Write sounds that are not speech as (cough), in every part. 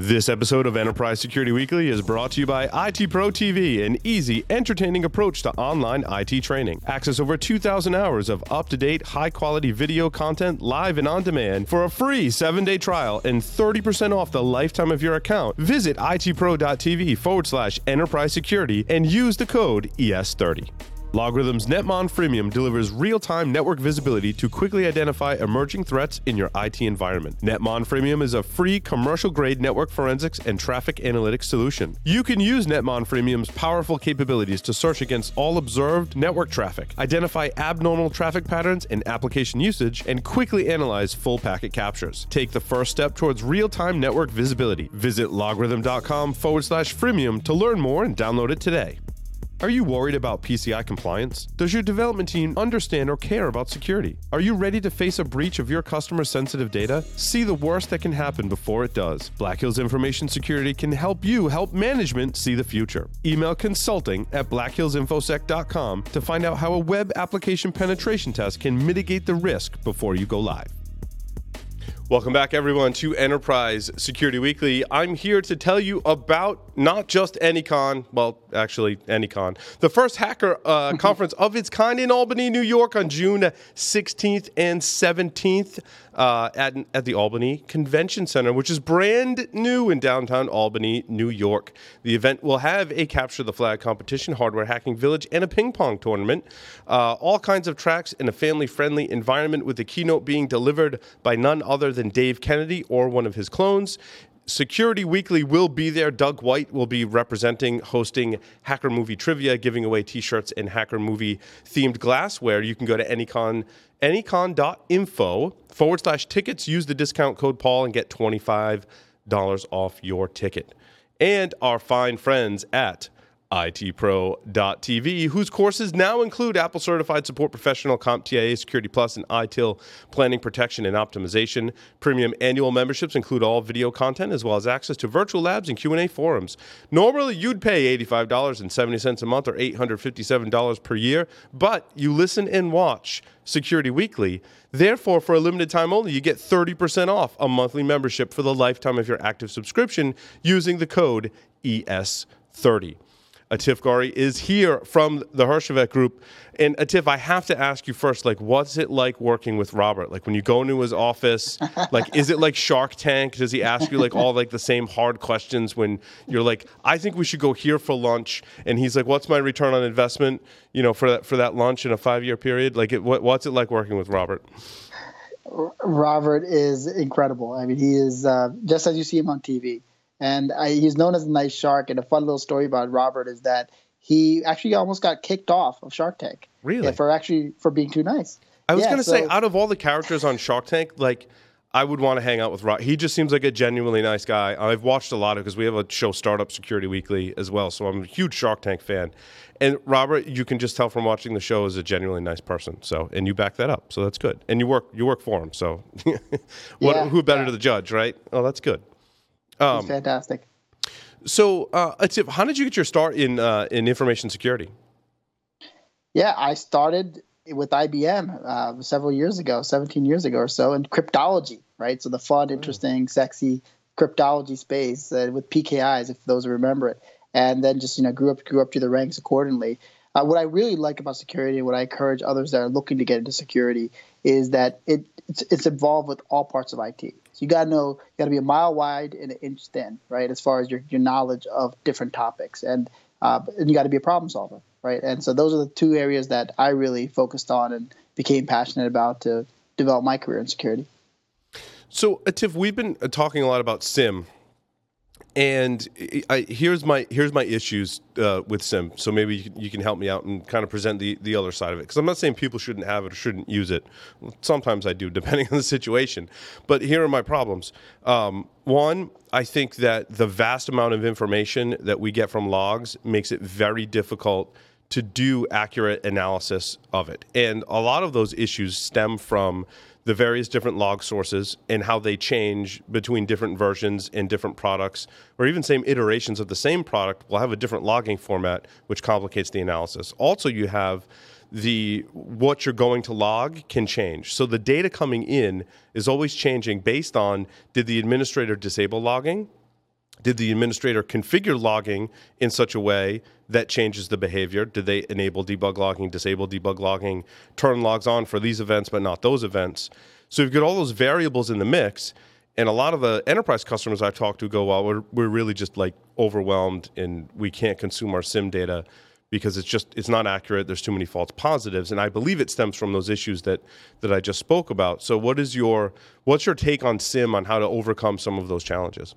This episode of Enterprise Security Weekly is brought to you by IT Pro TV, an easy, entertaining approach to online IT training. Access over 2,000 hours of up to date, high quality video content live and on demand for a free seven day trial and 30% off the lifetime of your account. Visit itpro.tv forward slash enterprise security and use the code ES30. LogRhythm's Netmon Freemium delivers real time network visibility to quickly identify emerging threats in your IT environment. Netmon Freemium is a free commercial grade network forensics and traffic analytics solution. You can use Netmon Freemium's powerful capabilities to search against all observed network traffic, identify abnormal traffic patterns and application usage, and quickly analyze full packet captures. Take the first step towards real time network visibility. Visit logrhythm.com forward slash freemium to learn more and download it today. Are you worried about PCI compliance? Does your development team understand or care about security? Are you ready to face a breach of your customer sensitive data? See the worst that can happen before it does. Black Hills Information Security can help you help management see the future. Email consulting at blackhillsinfosec.com to find out how a web application penetration test can mitigate the risk before you go live. Welcome back, everyone, to Enterprise Security Weekly. I'm here to tell you about not just AnyCon, well, actually, AnyCon, the first hacker uh, (laughs) conference of its kind in Albany, New York on June 16th and 17th uh, at, at the Albany Convention Center, which is brand new in downtown Albany, New York. The event will have a capture the flag competition, hardware hacking village, and a ping pong tournament. Uh, all kinds of tracks in a family friendly environment, with the keynote being delivered by none other than Dave Kennedy or one of his clones. Security Weekly will be there. Doug White will be representing, hosting Hacker Movie Trivia, giving away t shirts and Hacker Movie themed glassware. You can go to Anycon, anycon.info forward slash tickets. Use the discount code Paul and get $25 off your ticket. And our fine friends at itpro.tv, whose courses now include Apple Certified Support Professional, CompTIA Security Plus, and ITIL Planning Protection and Optimization. Premium annual memberships include all video content as well as access to virtual labs and Q&A forums. Normally, you'd pay $85.70 a month or $857 per year, but you listen and watch Security Weekly. Therefore, for a limited time only, you get 30% off a monthly membership for the lifetime of your active subscription using the code ES30. Atif Ghauri is here from the Herjavec Group. And Atif, I have to ask you first, like, what's it like working with Robert? Like, when you go into his office, (laughs) like, is it like Shark Tank? Does he ask you like all like the same hard questions when you're like, I think we should go here for lunch, and he's like, what's my return on investment? You know, for that for that lunch in a five year period. Like, it, what, what's it like working with Robert? Robert is incredible. I mean, he is uh, just as you see him on TV and I, he's known as a nice shark. And a fun little story about Robert is that he actually almost got kicked off of Shark Tank. Really? For actually for being too nice. I was yeah, going to so, say, out of all the characters on Shark Tank, like I would want to hang out with Robert. He just seems like a genuinely nice guy. I've watched a lot of because we have a show, Startup Security Weekly, as well. So I'm a huge Shark Tank fan. And Robert, you can just tell from watching the show, is a genuinely nice person. So, and you back that up. So that's good. And you work, you work for him. So, (laughs) what, yeah, who better yeah. to the judge, right? Oh, that's good. Um, fantastic. So, uh, Atif, how did you get your start in uh, in information security? Yeah, I started with IBM uh, several years ago, 17 years ago or so, in cryptology, right? So the fun, hmm. interesting, sexy cryptology space uh, with PKIs, if those remember it, and then just you know grew up grew up to the ranks accordingly. Uh, what I really like about security, and what I encourage others that are looking to get into security, is that it it's, it's involved with all parts of IT. So you got to know, you got to be a mile wide and an inch thin, right? As far as your, your knowledge of different topics, and uh, and you got to be a problem solver, right? And so those are the two areas that I really focused on and became passionate about to develop my career in security. So, Atif, we've been uh, talking a lot about SIEM and I, here's my here's my issues uh, with SIEM. So maybe you can, you can, help me out and kind of present the, the other side of it. Because I'm not saying people shouldn't have it or shouldn't use it. Sometimes I do, (laughs) depending on the situation. But here are my problems. Um, one, I think that the vast amount of information that we get from logs makes it very difficult to do accurate analysis of it. And a lot of those issues stem from the various different log sources and how they change between different versions and different products, or even same iterations of the same product will have a different logging format, which complicates the analysis. Also, you have the what you're going to log can change. So the data coming in is always changing based on did the administrator disable logging did the administrator configure logging in such a way that changes the behavior? Did they enable debug logging, disable debug logging, turn logs on for these events but not those events? So you've got all those variables in the mix. And a lot of the enterprise customers I talk to go, well, we're, we're really just like overwhelmed and we can't consume our SIEM data because it's just it's not accurate there's too many false positives and i believe it stems from those issues that that i just spoke about so what is your what's your take on SIEM on how to overcome some of those challenges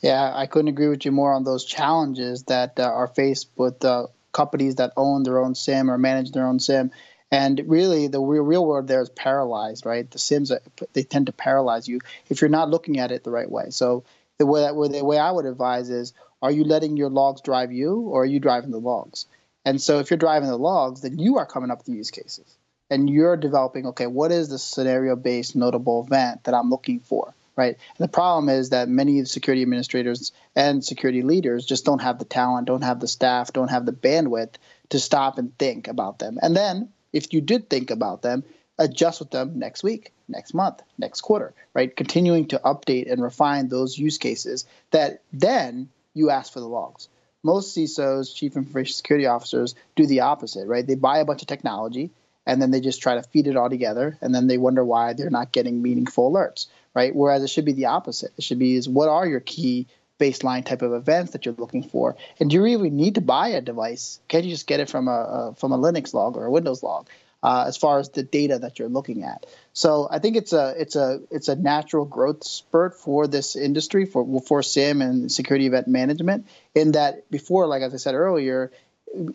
yeah, I couldn't agree with you more on those challenges that uh, are faced with uh, companies that own their own SIEM or manage their own SIEM. And really, the real, real world there is paralyzed, right? The SIEMs are, they tend to paralyze you if you're not looking at it the right way. So the way that the way I would advise is: Are you letting your logs drive you, or are you driving the logs? And so if you're driving the logs, then you are coming up with the use cases, and you're developing. Okay, what is the scenario-based notable event that I'm looking for? Right? And the problem is that many security administrators and security leaders just don't have the talent, don't have the staff, don't have the bandwidth to stop and think about them. And then, if you did think about them, adjust with them next week, next month, next quarter, right? Continuing to update and refine those use cases that then you ask for the logs. Most CISOs, chief information security officers, do the opposite, right? They buy a bunch of technology and then they just try to feed it all together and then they wonder why they're not getting meaningful alerts right? Whereas it should be the opposite. It should be is what are your key baseline type of events that you're looking for, and do you really need to buy a device? Can't you just get it from a, a from a Linux log or a Windows log? Uh, as far as the data that you're looking at. So I think it's a it's a it's a natural growth spurt for this industry for for SIEM and security event management. In that before, like as I said earlier,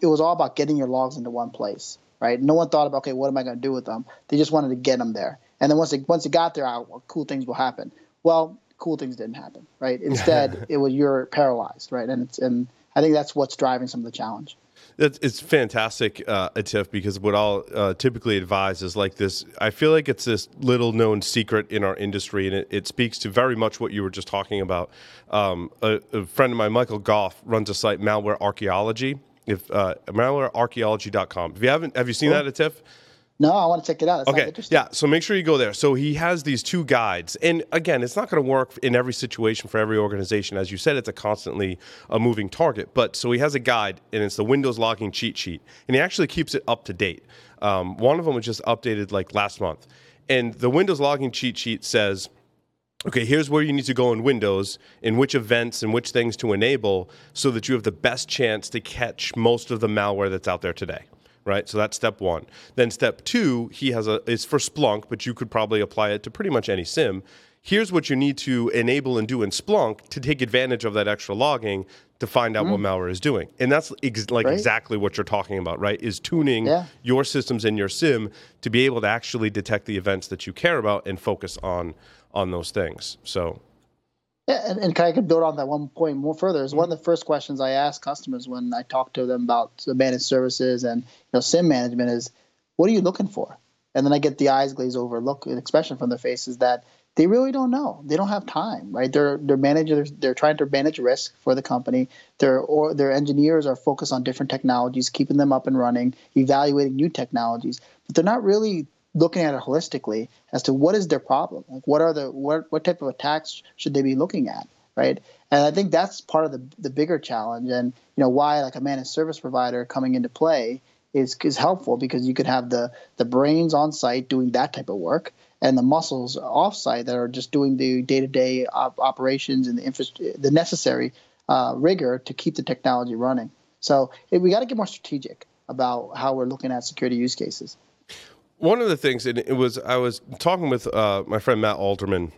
it was all about getting your logs into one place, right? No one thought about okay, what am I going to do with them? They just wanted to get them there. And then once they once it got there, oh, well, cool things will happen. Well, cool things didn't happen, right? (laughs) Instead, it was you're paralyzed, right? And it's and I think that's what's driving some of the challenge. It's, it's fantastic, uh, Atif, because what I'll uh, typically advise is like this. I feel like it's this little known secret in our industry, and it, it speaks to very much what you were just talking about. Um, a, a, friend of mine, Michael Gough, runs a site, Malware Archaeology. If uh, malwarearchaeology.com. If you haven't, have you seen cool. that, Tiff? No, I want to check it out. okay. Yeah. So make sure you go there. So he has these two guides. And again, it's not going to work in every situation for every organization. As you said, it's a constantly a moving target. But so he has a guide, and it's the Windows logging cheat sheet. And he actually keeps it up to date. Um, one of them was just updated like last month. And the Windows logging cheat sheet says, okay, here's where you need to go in Windows, in which events and which things to enable so that you have the best chance to catch most of the malware that's out there today right? So that's step one. Then step two, he has a is for Splunk, but you could probably apply it to pretty much any SIEM. Here's what you need to enable and do in Splunk to take advantage of that extra logging to find out mm. what malware is doing. And that's ex- like right. exactly what you're talking about, right? Is tuning yeah. your systems in your SIEM to be able to actually detect the events that you care about and focus on on those things. So yeah, and, and I could build on that one point more further. Is mm-hmm. one of the first questions I ask customers when I talk to them about managed services and you know SIEM management is, what are you looking for? And then I get the eyes glaze over look expression from their faces that they really don't know. They don't have time, right? They're they're managers. They're trying to manage risk for the company. Their or their engineers are focused on different technologies, keeping them up and running, evaluating new technologies, but they're not really looking at it holistically as to what is their problem? Like what are the what what type of attacks should they be looking at right? And i think that's part of the the bigger challenge and you know why like a managed service provider coming into play is is helpful because you could have the the brains on site doing that type of work and the muscles off site that are just doing the day-to-day op- operations and the infra- the necessary uh, rigor to keep the technology running. So it, we got to get more strategic about how we're looking at security use cases one of the things, and it was I was talking with uh, my friend Matt Alderman,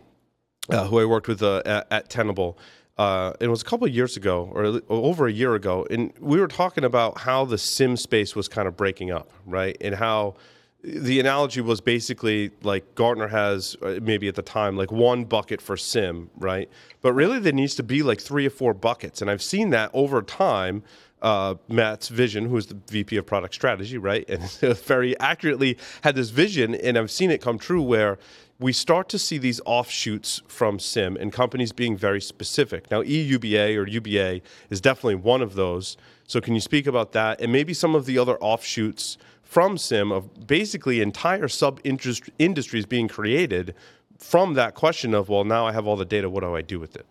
uh, who I worked with uh, at, at, Tenable. Uh, it was a couple years ago, or over a year ago, and we were talking about how the SIEM space was kind of breaking up, right? And how the analogy was basically like Gartner has uh, maybe at the time like one bucket for SIEM, right? But really there needs to be like three or four buckets, and I've seen that over time uh, Matt's vision, who's the VP of product strategy, right? And (laughs) very accurately had this vision, and I've seen it come true where we start to see these offshoots from SIEM and companies being very specific. Now, EUBA or UBA is definitely one of those. So, can you speak about that and maybe some of the other offshoots from SIEM of basically entire sub industries being created from that question of, well, now I have all the data, what do I do with it?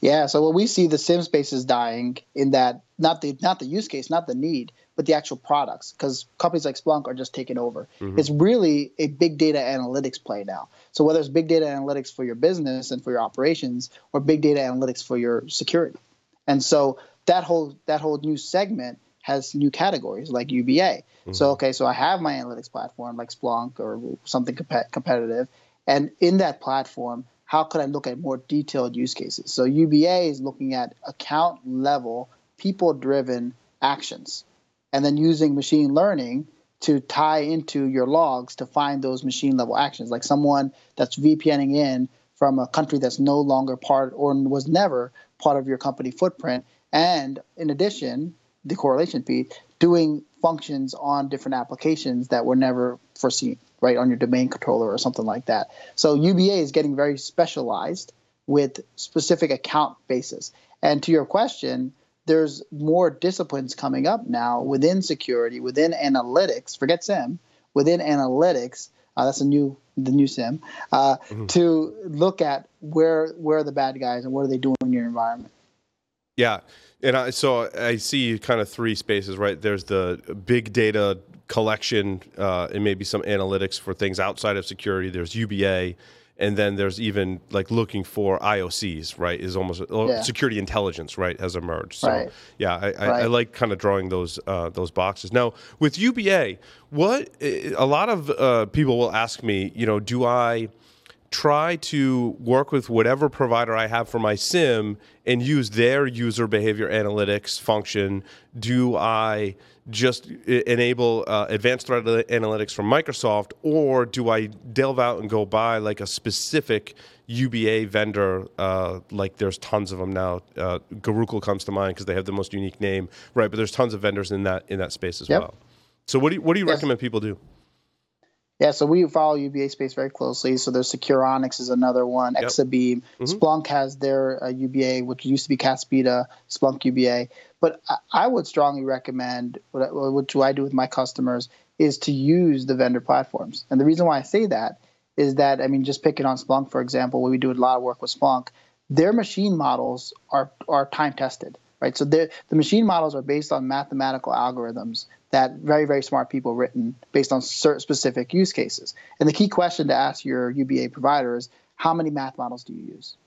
Yeah, so what we see the SIEM space is dying in that not the not the use case, not the need, but the actual products, because companies like Splunk are just taking over. Mm-hmm. It's really a big data analytics play now. So whether it's big data analytics for your business and for your operations, or big data analytics for your security, and so that whole that whole new segment has new categories like UBA. Mm-hmm. So okay, so I have my analytics platform like Splunk or something comp- competitive, and in that platform how could I look at more detailed use cases? So UBA is looking at account level, people driven actions, and then using machine learning to tie into your logs to find those machine level actions, like someone that's VPNing in from a country that's no longer part or was never part of your company footprint. And in addition, the correlation piece, doing functions on different applications that were never foreseen right on your domain controller or something like that. So UBA is getting very specialized with specific account bases. And to your question, there's more disciplines coming up now within security, within analytics. Forget SIEM, within analytics. Uh, that's a new the new SIEM uh, mm-hmm. to look at where where are the bad guys and what are they doing in your environment. Yeah, and I, so I see kind of three spaces, right? There's the big data collection uh, and maybe some analytics for things outside of security. There's UBA, and then there's even like looking for IOCs, right? Is almost yeah. security intelligence, right? Has emerged. So right. yeah, I, I, right. I, like kind of drawing those uh, those boxes. Now with UBA, what a lot of uh, people will ask me, you know, do I try to work with whatever provider I have for my SIEM and use their user behavior analytics function? Do I just enable uh, advanced threat analytics from Microsoft, or do I delve out and go buy like a specific UBA vendor? Uh, like there's tons of them now. Uh, comes to mind because they have the most unique name, right? But there's tons of vendors in that in that space as yep. well. So what do you, what do you yes. recommend people do? Yeah, so we follow UBA space very closely. So there's Securonix is another one. Yep. Exabeam, mm-hmm. Splunk has their uh, UBA, which used to be Caspida, Splunk UBA. But I, I would strongly recommend, what, what I do with my customers, is to use the vendor platforms. And the reason why I say that is that, I mean, just picking on Splunk, for example, where we do a lot of work with Splunk, their machine models are, are time tested, right? So the machine models are based on mathematical algorithms that very, very smart people written based on certain specific use cases. And the key question to ask your UBA provider is how many math models do you use?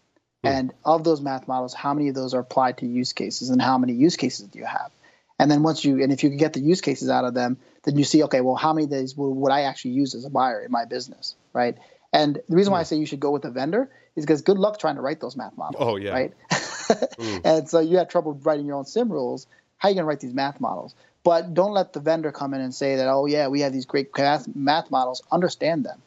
Mm. And of those math models, how many of those are applied to use cases and how many use cases do you have? And then once you, and if you can get the use cases out of them, then you see, okay, well, how many of these would I actually use as a buyer in my business, right? And the reason why I hmm. say you should go with a vendor is because good luck trying to write those math models. Oh, yeah. Right? (laughs) mm. And so you have trouble writing your own SIEM rules. How are you going to write these math models? But don't let the vendor come in and say that, oh, yeah, we have these great math, math models. Understand them.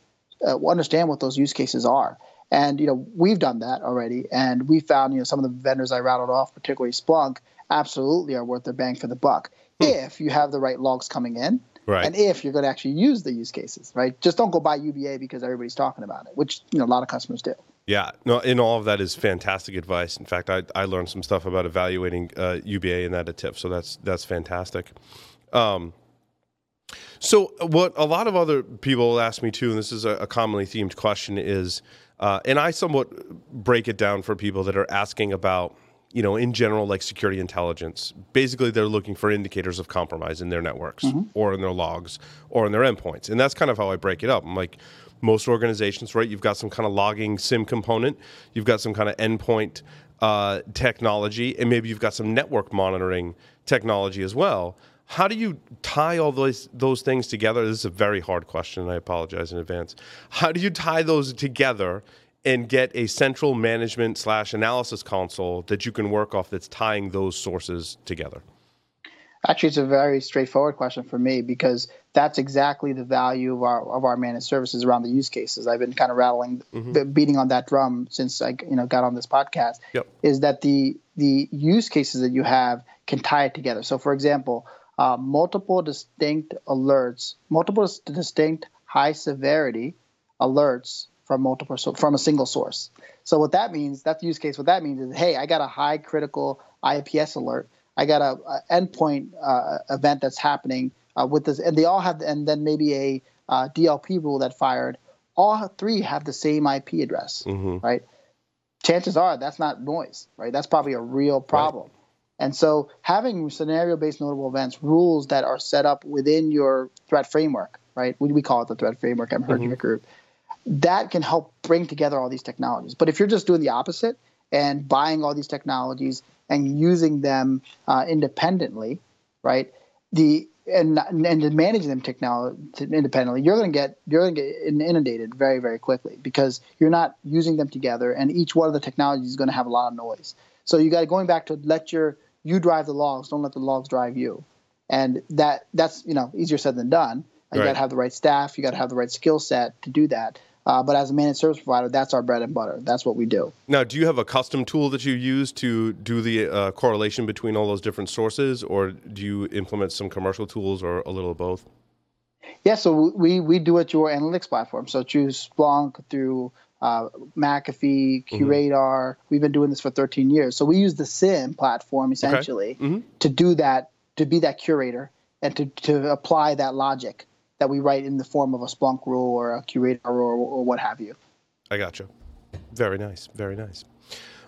Uh, understand what those use cases are. And, you know, we've done that already. And we found, you know, some of the vendors I rattled off, particularly Splunk, absolutely are worth their bang for the buck hmm. if you have the right logs coming in. Right. And if you're going to actually use the use cases, right? Just don't go buy UBA because everybody's talking about it, which you know a lot of customers do. Yeah, no, and all of that is fantastic advice. In fact, I, I learned some stuff about evaluating uh, UBA and that Atif, so that's that's fantastic. Um, so, what a lot of other people ask me too, and this is a, a commonly themed question, is, uh, and I somewhat break it down for people that are asking about, you know, in general, like security intelligence. Basically, they're looking for indicators of compromise in their networks, mm-hmm. or in their logs, or in their endpoints, and that's kind of how I break it up. I'm like most organizations, right? You've got some kind of logging SIEM component, you've got some kind of endpoint uh, technology, and maybe you've got some network monitoring technology as well. How do you tie all those those things together? This is a very hard question. and I apologize in advance. How do you tie those together and get a central management slash analysis console that you can work off that's tying those sources together? Actually, it's a very straightforward question for me because that's exactly the value of our of our managed services around the use cases. I've been kind of rattling, mm-hmm. beating on that drum since I you know got on this podcast. Yep. Is that the the use cases that you have can tie it together? So, for example, uh, multiple distinct alerts, multiple distinct high severity alerts from multiple so from a single source. So what that means, that's the use case. What that means is, hey, I got a high critical IPS alert I got a, a endpoint uh, event that's happening uh, with this, and they all have, and then maybe a uh, DLP rule that fired. All three have the same IP address, mm-hmm. right? chances are that's not noise, right? That's probably a real problem. Right. And so having scenario-based notable events, rules that are set up within your threat framework, right? We, we call it the threat framework. I'm heard mm-hmm. group. That can help bring together all these technologies. But if you're just doing the opposite and buying all these technologies and using them uh, independently, right? The and and managing them technology independently, you're going to get you're going to get inundated very very quickly because you're not using them together, and each one of the technologies is going to have a lot of noise. So you got going back to let your you drive the logs, don't let the logs drive you, and that that's you know easier said than done. You right. got to have the right staff, you got to have the right skill set to do that. Uh, but as a managed service provider, that's our bread and butter. That's what we do. Now, do you have a custom tool that you use to do the uh, correlation between all those different sources, or do you implement some commercial tools, or a little of both? Yeah, so we we do it through our analytics platform. So choose Splunk through uh, McAfee. QRadar. Mm-hmm. We've been doing this for 13 years. So we use the SIEM platform essentially okay. mm-hmm. to do that, to be that curator and to, to apply that logic that we write in the form of a Splunk rule or a curator or, or what have you. I gotcha. Very nice. Very nice.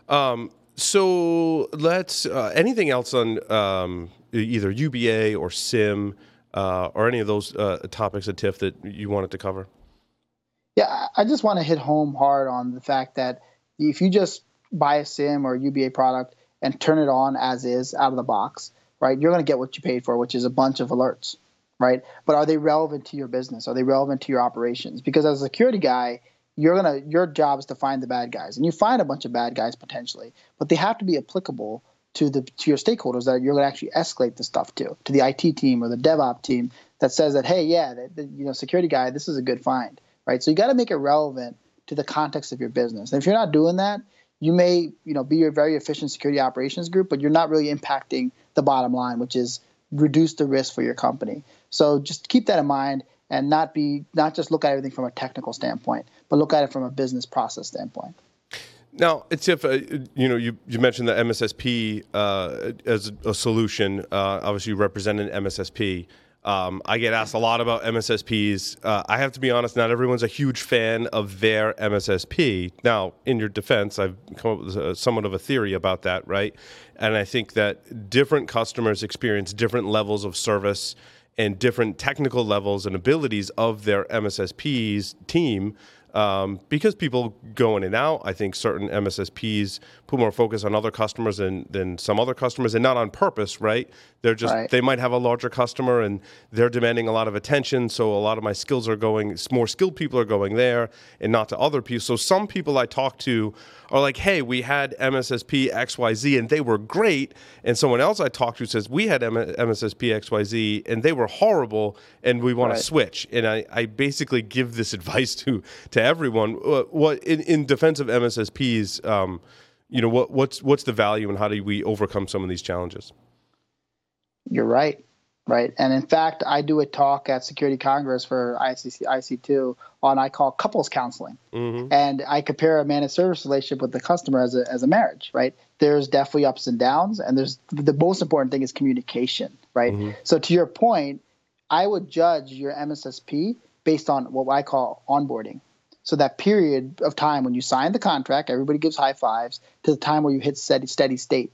Um, so let's uh, anything else on um, either UBA or SIEM uh, or any of those uh, topics Atif that you wanted to cover? Yeah, I just want to hit home hard on the fact that if you just buy a SIM or UBA product and turn it on as is out of the box, right, you're going to get what you paid for, which is a bunch of alerts right? But are they relevant to your business? Are they relevant to your operations? Because as a security guy, you're gonna your job is to find the bad guys, and you find a bunch of bad guys potentially, but they have to be applicable to the to your stakeholders that you're gonna actually escalate the stuff to, to the IT team or the DevOps team that says that hey, yeah, the, you know, security guy, this is a good find, right? So you got to make it relevant to the context of your business. And if you're not doing that, you may you know be a very efficient security operations group, but you're not really impacting the bottom line, which is reduce the risk for your company. So just keep that in mind and not be not just look at everything from a technical standpoint, but look at it from a business process standpoint. Now, it's if uh, you know you, you mentioned the MSSP uh, as a solution. Uh, obviously, you represent an MSSP. Um, I get asked a lot about MSSPs. Uh, I have to be honest; not everyone's a huge fan of their MSSP. Now, in your defense, I've come up with a, somewhat of a theory about that, right? And I think that different customers experience different levels of service and different technical levels and abilities of their MSSP's team um, because people go in and out. I think certain MSSPs put more focus on other customers than, than some other customers, and not on purpose, right? They're just right. they might have a larger customer and they're demanding a lot of attention. So a lot of my skills are going, more skilled people are going there, and not to other people. So some people I talk to are like, "Hey, we had MSSP XYZ and they were great," and someone else I talked to says, "We had MSSP XYZ and they were horrible, and we want right. to switch." And I, I basically give this (laughs) advice to to everyone. Uh, what in, in defense of MSSPs, um, you know, what what's what's the value and how do we overcome some of these challenges? You're right right? And in fact, I do a talk at Security Congress for ICC, IC2 on I call couples counseling, mm-hmm. and I compare a managed service relationship with the customer as a as a marriage, right? There's definitely ups and downs, and there's the most important thing is communication, right? Mm-hmm. So to your point, I would judge your MSSP based on what I call onboarding. So that period of time when you sign the contract, everybody gives high fives, to the time where you hit steady steady state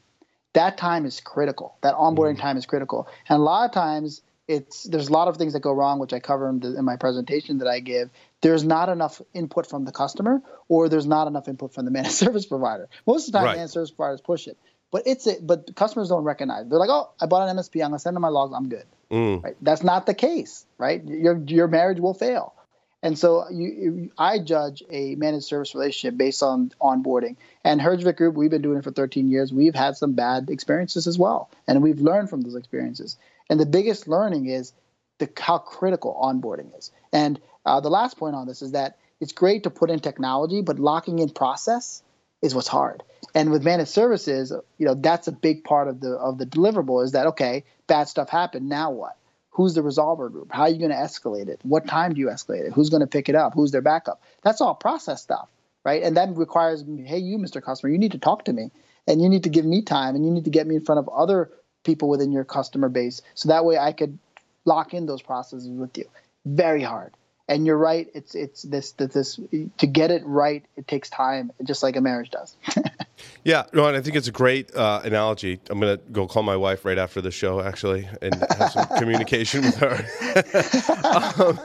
that time is critical. That onboarding mm-hmm. time is critical. And a lot of times, it's there's a lot of things that go wrong, which I cover in, the, in my presentation that I give. There's not enough input from the customer, or there's not enough input from the (laughs) managed service provider. Most of the time, right. managed service providers push it, but it's it. But customers don't recognize. They're like, "Oh, I bought an MSP. I'm gonna send them my logs. I'm good." Mm. Right? That's not the case, right? Your your marriage will fail. And so you, I judge a managed service relationship based on onboarding. And Herjavec Group, we've been doing it for 13 years. We've had some bad experiences as well, and we've learned from those experiences. And the biggest learning is the how critical onboarding is. And uh, the last point on this is that it's great to put in technology, but locking in process is what's hard. And with managed services, you know that's a big part of the of the deliverable. Is that okay? Bad stuff happened. Now what? Who's the resolver group? How are you going to escalate it? What time do you escalate it? Who's going to pick it up? Who's their backup? That's all process stuff, right? And that requires, hey, you, Mr. Customer, you need to talk to me and you need to give me time and you need to get me in front of other people within your customer base so that way I could lock in those processes with you. Very hard. And you're right. It's it's this this, this to get it right. It takes time, just like a marriage does. (laughs) yeah, no, and I think it's a great uh, analogy. I'm gonna go call my wife right after the show, actually, and have some (laughs) communication with her. (laughs) um,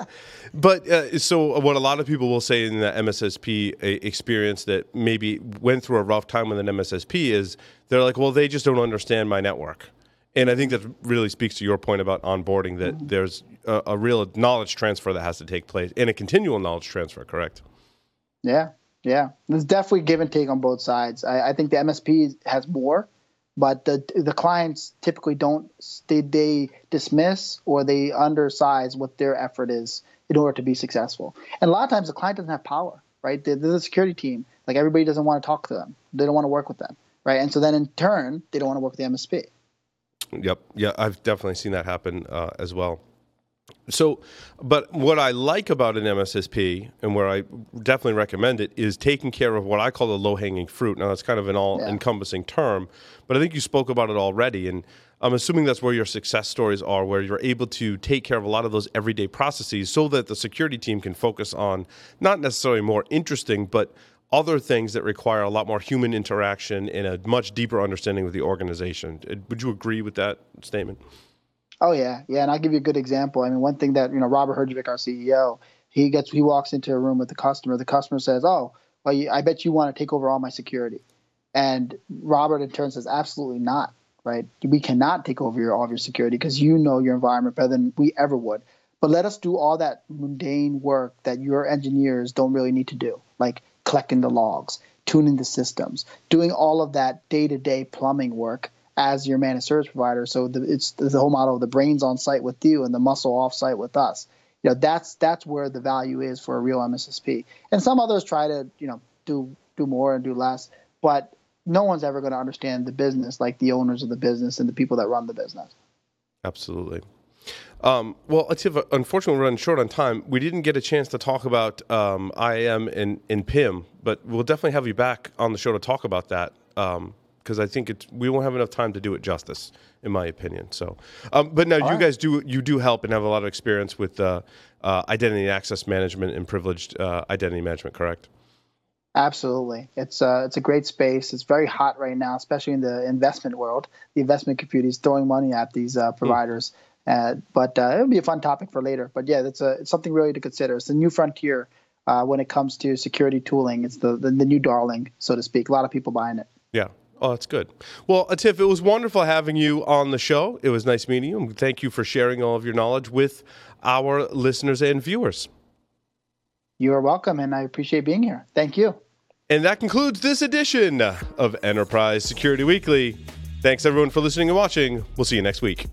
but uh, so, what a lot of people will say in the MSSP experience that maybe went through a rough time with an MSSP is they're like, well, they just don't understand my network. And I think that really speaks to your point about onboarding that mm-hmm. there's a, a, real knowledge transfer that has to take place and a continual knowledge transfer, correct? Yeah, yeah. There's definitely give and take on both sides. I, I think the MSP has more, but the the clients typically don't they, they dismiss or they undersize what their effort is in order to be successful. And a lot of times the client doesn't have power, right? They're, they're the security team. Like everybody doesn't want to talk to them. They don't want to work with them, right? And so then in turn, they don't want to work with the MSP. Yep. Yeah, I've definitely seen that happen uh, as well. So, but what I like about an MSSP and where I definitely recommend it is taking care of what I call the low hanging fruit. Now, that's kind of an all encompassing yeah. term, but I think you spoke about it already. And I'm assuming that's where your success stories are, where you're able to take care of a lot of those everyday processes so that the security team can focus on not necessarily more interesting, but other things that require a lot more human interaction and a much deeper understanding of the organization. Uh, would you agree with that statement? Oh yeah, yeah, and I'll give you a good example. I mean, one thing that you know, Robert Herjavec, our CEO, he gets he walks into a room with the customer. The customer says, "Oh, well, I bet you want to take over all my security," and Robert in turn says, "Absolutely not." Right? We cannot take over your all of your security because you know your environment better than we ever would. But let us do all that mundane work that your engineers don't really need to do, like collecting the logs, tuning the systems, doing all of that day to day plumbing work as your managed service provider. So the, it's the whole model of the brains on site with you and the muscle off site with us. You know, that's that's where the value is for a real MSSP. And some others try to, you know, do do more and do less, but no one's ever going to understand the business like the owners of the business and the people that run the business. Absolutely. Um, well, Atif, unfortunately, we're running short on time. We didn't get a chance to talk about um, IAM and, and PIM, but we'll definitely have you back on the show to talk about that because um, I think it's we won't have enough time to do it justice, in my opinion. So, um, but now All you right. guys do you do help and have a lot of experience with uh, uh, identity access management and privileged uh, identity management, correct? Absolutely, it's uh, it's a great space. It's very hot right now, especially in the investment world. The investment community is throwing money at these uh, hmm. providers. Uh, but uh, it'll be a fun topic for later. But yeah, it's a it's something really to consider. It's a new frontier uh, when it comes to security tooling. It's the, the, the new darling, so to speak. A lot of people buying it. Yeah. Oh, that's good. Well, Atif, it was wonderful having you on the show. It was nice meeting you. Thank you for sharing all of your knowledge with our listeners and viewers. You are welcome, and I appreciate being here. Thank you. And that concludes this edition of Enterprise Security Weekly. Thanks, everyone, for listening and watching. We'll see you next week.